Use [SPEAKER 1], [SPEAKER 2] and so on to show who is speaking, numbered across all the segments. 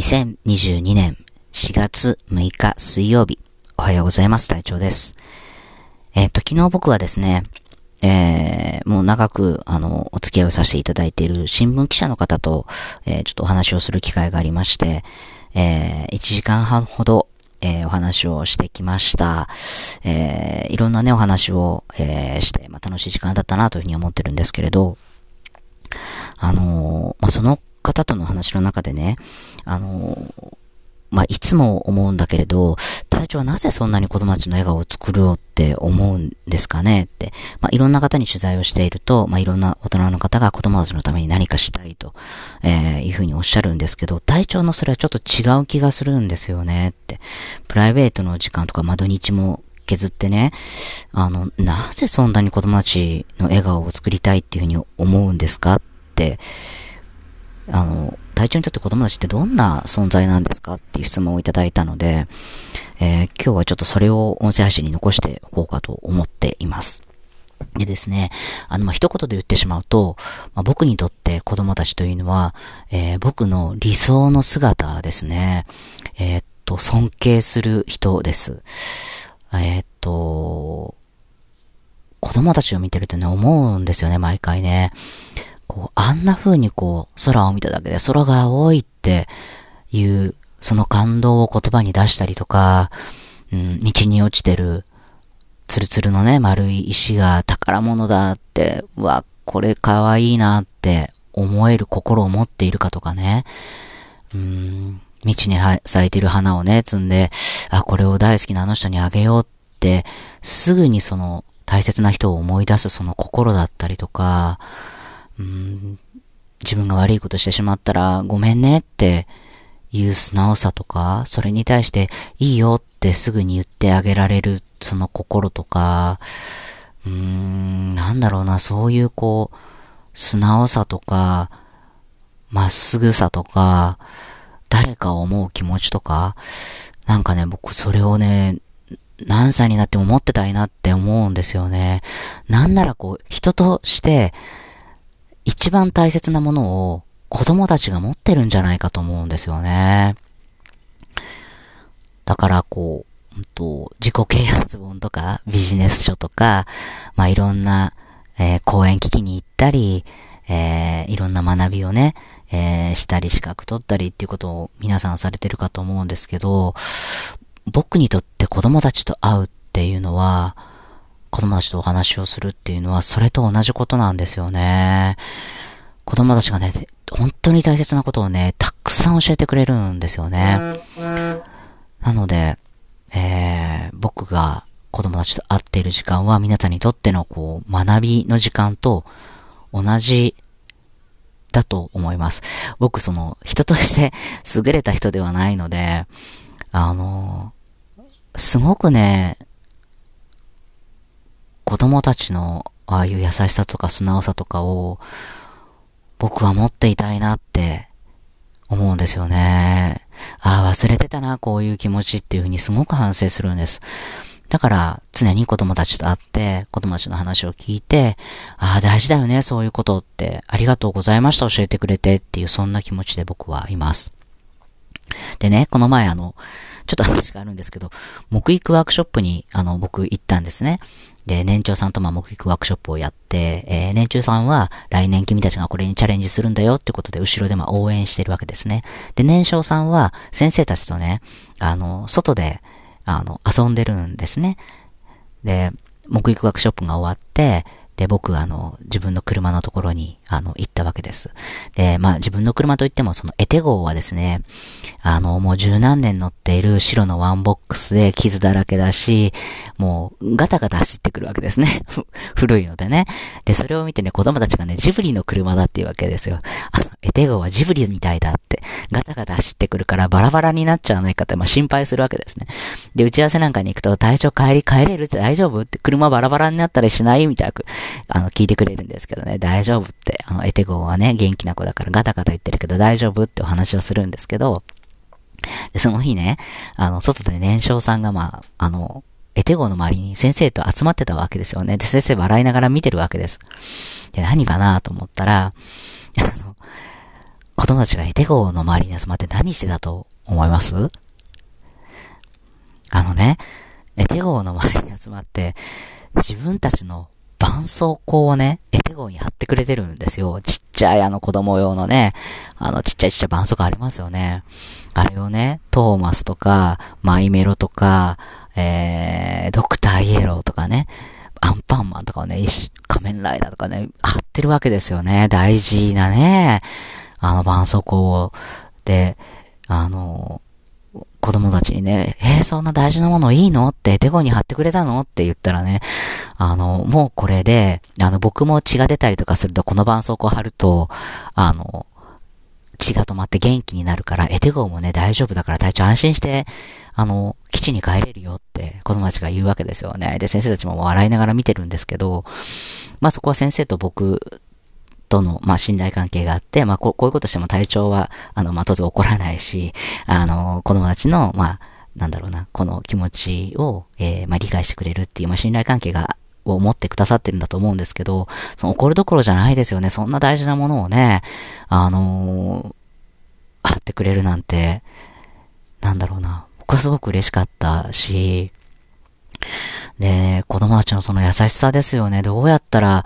[SPEAKER 1] 2022年4月6日水曜日、おはようございます。隊長です。えっ、と、昨日僕はですね、えー、もう長く、あの、お付き合いをさせていただいている新聞記者の方と、えー、ちょっとお話をする機会がありまして、えー、1時間半ほど、えー、お話をしてきました。えー、いろんなね、お話を、えー、して、まあ、楽しい時間だったなというふうに思ってるんですけれど、あのまあ、その方との話の中でね、あのまあ、いつも思うんだけれど、隊長はなぜそんなに子供たちの笑顔を作ろうって思うんですかね？って。まあ、いろんな方に取材をしていると、まあ、いろんな大人の方が子供たちのために何かしたいと、えー、いうふうにおっしゃるんですけど、隊長のそれはちょっと違う気がするんですよね？って。プライベートの時間とか、ま、土日も削ってね、あの、なぜそんなに子供たちの笑顔を作りたいっていうふうに思うんですか？って、あの、隊長にとって子供たちってどんな存在なんですかっていう質問をいただいたので、えー、今日はちょっとそれを音声配信に残しておこうかと思っています。でですね、あの、ま、一言で言ってしまうと、まあ、僕にとって子供たちというのは、えー、僕の理想の姿ですね。えー、っと、尊敬する人です。え、っと、子供たちを見てるとね、思うんですよね、毎回ね。こう、あんな風にこう、空を見ただけで空が青いっていう、その感動を言葉に出したりとか、うん、道に落ちてる、ツルツルのね、丸い石が宝物だって、うわ、これ可愛いなって思える心を持っているかとかね、うん、道に咲いてる花をね、摘んで、あ、これを大好きなあの人にあげようって、すぐにその大切な人を思い出すその心だったりとか、うん、自分が悪いことしてしまったらごめんねっていう素直さとか、それに対していいよってすぐに言ってあげられるその心とか、うーん、なんだろうな、そういうこう、素直さとか、まっすぐさとか、誰かを思う気持ちとか、なんかね、僕それをね、何歳になっても持ってたいなって思うんですよね。なんならこう、人として、一番大切なものを子供たちが持ってるんじゃないかと思うんですよね。だからこう、うんと、自己啓発本とかビジネス書とか、まあ、いろんな、えー、講演聞きに行ったり、えー、いろんな学びをね、えー、したり資格取ったりっていうことを皆さんされてるかと思うんですけど、僕にとって子供たちと会うっていうのは、子供たちとお話をするっていうのは、それと同じことなんですよね。子供たちがね、本当に大切なことをね、たくさん教えてくれるんですよね。なので、えー、僕が子供たちと会っている時間は皆さんにとってのこう、学びの時間と同じだと思います。僕その、人として優れた人ではないので、あの、すごくね、子供たちのああいう優しさとか素直さとかを僕は持っていたいなって思うんですよね。ああ、忘れてたな、こういう気持ちっていうふうにすごく反省するんです。だから、常に子供たちと会って、子供たちの話を聞いて、ああ、大事だよね、そういうことって、ありがとうございました、教えてくれてっていう、そんな気持ちで僕はいます。でね、この前あの、ちょっと話があるんですけど、木育ワークショップに、あの、僕行ったんですね。で、年長さんとまあ木育ワークショップをやって、えー、年中さんは来年君たちがこれにチャレンジするんだよってことで後ろでま応援してるわけですね。で、年少さんは先生たちとね、あの、外で、あの、遊んでるんですね。で、目撃ワークショップが終わって、で、僕は、あの、自分の車のところに、あの、行ったわけです。で、まあ、自分の車といっても、その、エテ号はですね、あの、もう十何年乗っている白のワンボックスで傷だらけだし、もう、ガタガタ走ってくるわけですね。古いのでね。で、それを見てね、子供たちがね、ジブリの車だっていうわけですよ。あ、エテ号はジブリみたいだって、ガタガタ走ってくるからバラバラになっちゃわないかって、まあ、心配するわけですね。で、打ち合わせなんかに行くと、体調帰り帰れる？って大丈夫？って、車バラバラになったりしないみたいな。あの、聞いてくれるんですけどね、大丈夫？って、あの、エテゴはね、元気な子だからガタガタ言ってるけど大丈夫？ってお話をするんですけど、で、その日ね、あの、外で年少さんがまあ、あの、エテゴの周りに先生と集まってたわけですよね。で、先生笑いながら見てるわけです。で、何かなと思ったら、あの、子供たちがエテ号の周りに集まって何してたと思います？あのね、エテ号の周りに集まって、自分たちの絆創膏をね、エテ号に貼ってくれてるんですよ。ちっちゃいあの子供用のね、あのちっちゃいちっちゃい絆創膏ありますよね。あれをね、トーマスとか、マイメロとか、えー、ドクターイエローとかね、アンパンマンとかをね、仮面ライダーとかね、貼ってるわけですよね。大事なね、あの絆創膏を。で、あの、子供たちにね、えー、そんな大事なものいいの？ってデコに貼ってくれたの？って言ったらね、あの、もうこれで、あの、僕も血が出たりとかすると、この絆創膏貼ると、あの、血が止まって元気になるから、エテゴもね、大丈夫だから体調安心して、あの、基地に帰れるよって子供たちが言うわけですよね。で、先生たちも笑いながら見てるんですけど、まあそこは先生と僕との、まあ、信頼関係があって、まあ、こう、こういうことしても体調は、あの、まあ、当然怒らないし、あの、子供たちの、まあ、なんだろうな、この気持ちを、えー、まあ、理解してくれるっていう、まあ、信頼関係が、を持ってくださってるんだと思うんですけど、その怒るどころじゃないですよね。そんな大事なものをね、あのー、貼ってくれるなんて、なんだろうな。僕はすごく嬉しかったし、で、子供たちのその優しさですよね。どうやったら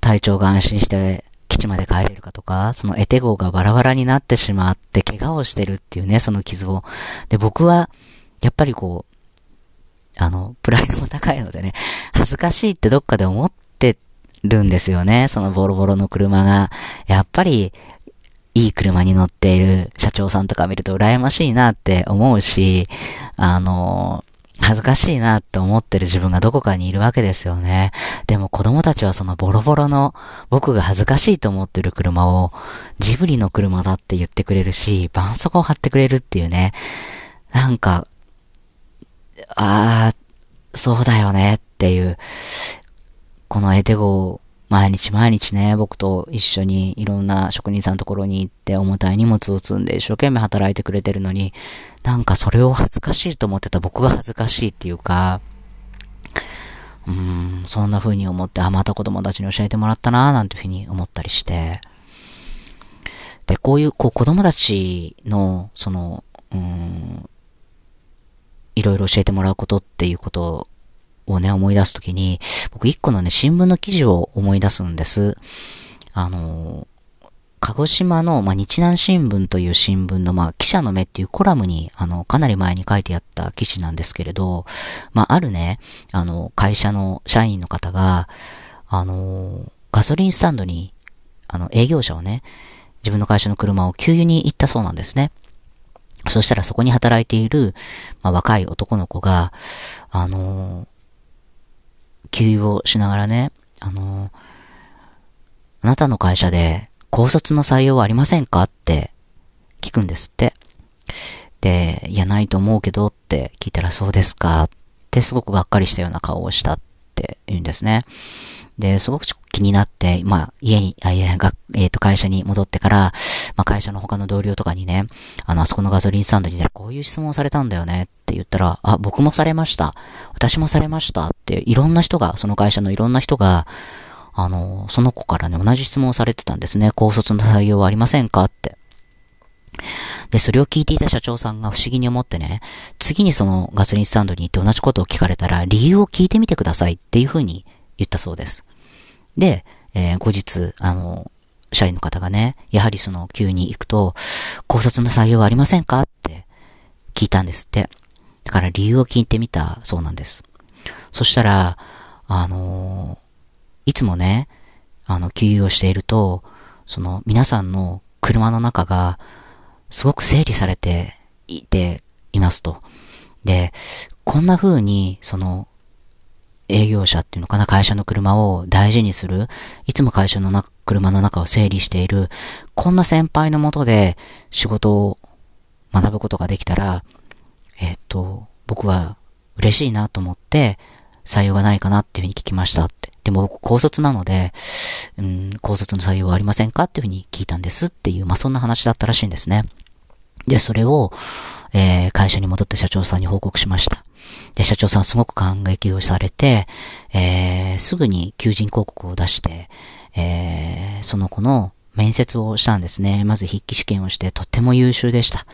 [SPEAKER 1] 体調が安心して基地まで帰れるかとか、そのエテ号がバラバラになってしまって怪我をしてるっていうね、その傷を。で、僕は、やっぱりこう、あの、プライドも高いのでね、恥ずかしいってどっかで思ってるんですよね。そのボロボロの車が。やっぱり、いい車に乗っている社長さんとか見ると羨ましいなって思うし、あの、恥ずかしいなって思ってる自分がどこかにいるわけですよね。でも子供たちはそのボロボロの僕が恥ずかしいと思ってる車をジブリの車だって言ってくれるし、絆創膏を貼ってくれるっていうね。なんか、ああ、そうだよねっていう、このエテゴ毎日毎日ね、僕と一緒にいろんな職人さんのところに行って重たい荷物を積んで一生懸命働いてくれてるのに、なんかそれを恥ずかしいと思ってた僕が恥ずかしいっていうか、うーん、そんな風に思って、あ、また子供たちに教えてもらったなーなんていう風に思ったりして、で、こういう、こう子供たちの、その、うん、いろいろ教えてもらうことっていうことをね、思い出すときに、僕一個のね、新聞の記事を思い出すんです。あの、鹿児島の、まあ、日南新聞という新聞の、まあ、記者の目っていうコラムに、あの、かなり前に書いてあった記事なんですけれど、まあ、あるね、あの、会社の社員の方が、あの、ガソリンスタンドに、あの、営業者をね、自分の会社の車を給油に行ったそうなんですね。そしたらそこに働いている、まあ、若い男の子が、あの給油をしながらね、あの、あなたの会社で高卒の採用はありませんかって聞くんですって。で、いや、ないと思うけどって聞いたらそうですかってすごくがっかりしたような顔をしたって言うんですね。で、すごく気になって、まあ、家に、あ、いや、が、えっ、ー、と、会社に戻ってから、まあ、会社の他の同僚とかにね、あの、あそこのガソリンスタンドにね、こういう質問されたんだよねっ言ったら、あ、僕もされました。私もされましたって、いろんな人が、その会社のいろんな人が、あの、その子からね、同じ質問をされてたんですね。高卒の採用はありませんか？って。で、それを聞いていた社長さんが不思議に思ってね、次にそのガソリンスタンドに行って同じことを聞かれたら、理由を聞いてみてくださいっていうふうに言ったそうです。で、えー、後日、あの、社員の方がね、やはりその急に行くと、高卒の採用はありませんか？って聞いたんですって。だから理由を聞いてみたそうなんです。そしたら、あのー、いつもね、あの、給油をしていると、その皆さんの車の中がすごく整理されていていますと。で、こんな風に、その、営業者っていうのかな、会社の車を大事にする、いつも会社のな車の中を整理している、こんな先輩のもとで仕事を学ぶことができたら、えっ、と、僕は嬉しいなと思って採用がないかなっていうふうに聞きましたって。でも僕高卒なので、うん、高卒の採用はありませんかっていうふうに聞いたんですっていう、まあ、そんな話だったらしいんですね。で、それを、えー、会社に戻って社長さんに報告しました。で、社長さんすごく感激をされて、えー、すぐに求人広告を出して、えー、その子の、面接をしたんですね。まず筆記試験をしてとっても優秀でした。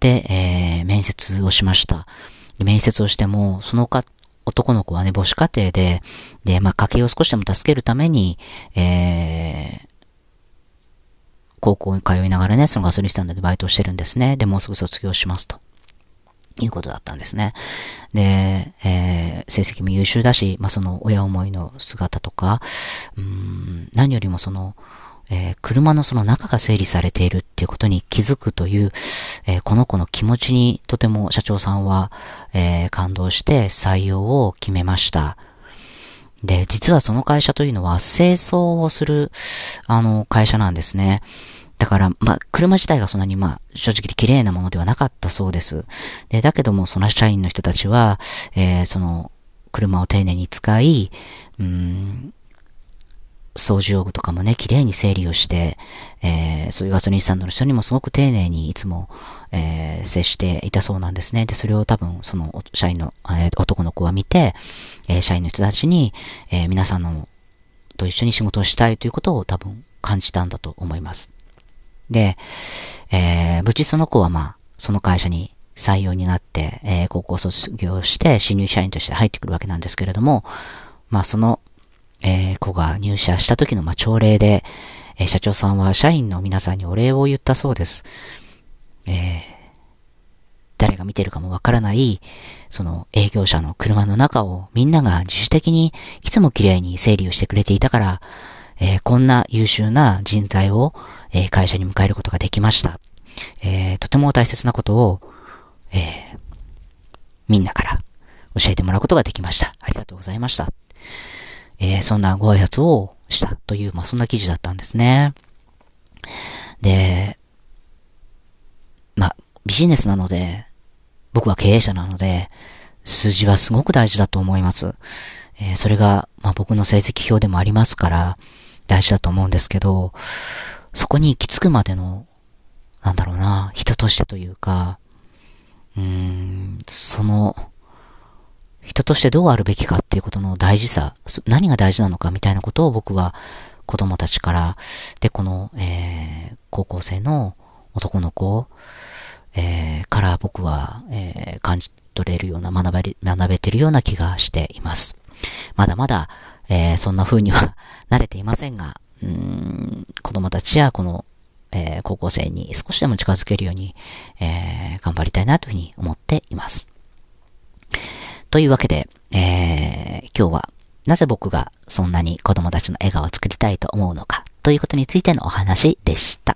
[SPEAKER 1] で、えー、面接をしました。面接をしても、そのか、男の子はね、母子家庭で、で、まあ、家計を少しでも助けるために、えー、高校に通いながらね、そのガソリンスタンドでバイトをしてるんですね。で、もうすぐ卒業しますと。いうことだったんですね。で、えー、成績も優秀だし、まあ、その親思いの姿とか、うん、何よりもその、えー、車のその中が整理されているっていうことに気づくという、えー、この子の気持ちにとても社長さんは、えー、感動して採用を決めました。で、実はその会社というのは清掃をする、あの、会社なんですね。だから、まあ、車自体がそんなに、まあ、正直綺麗なものではなかったそうです。で、だけども、その社員の人たちは、えー、その、車を丁寧に使い、うん、掃除用具とかもね、綺麗に整理をして、えー、そういうガソリンスタンドの人にもすごく丁寧にいつも、えー、接していたそうなんですね。で、それを多分、その、社員の、えー、男の子は見て、えー、社員の人たちに、えー、皆さんの、と一緒に仕事をしたいということを多分感じたんだと思います。で、えー、無事その子はまあ、その会社に採用になって、えー、高校卒業して新入社員として入ってくるわけなんですけれども、まあその、が入社した時のま朝礼で、え、社長さんは社員の皆さんにお礼を言ったそうです。えー、誰が見てるかもわからない、その営業者の車の中をみんなが自主的にいつも綺麗に整理をしてくれていたから、えー、こんな優秀な人材を、えー、会社に迎えることができました。えー、とても大切なことを、え、みんなから教えてもらうことができました。ありがとうございました。えー、そんなご挨拶をしたという、まあ、そんな記事だったんですね。で、まあ、ビジネスなので、僕は経営者なので、数字はすごく大事だと思います。えー、それが、まあ、僕の成績表でもありますから、大事だと思うんですけど、そこに行き着くまでの、なんだろうな、人としてというか、うーん、その、人としてどうあるべきかっていうことの大事さ、何が大事なのかみたいなことを僕は子供たちから、で、この、えー、高校生の男の子、えー、から僕は、えー、感じ取れるような、学べ、学べてるような気がしています。まだまだ、えー、そんな風には 慣れていませんが、うん、子供たちやこの、え、高校生に少しでも近づけるように、え、頑張りたいなというふうに思っています。というわけで、えー、今日はなぜ僕がそんなに子供たちの笑顔を作りたいと思うのかということについてのお話でした。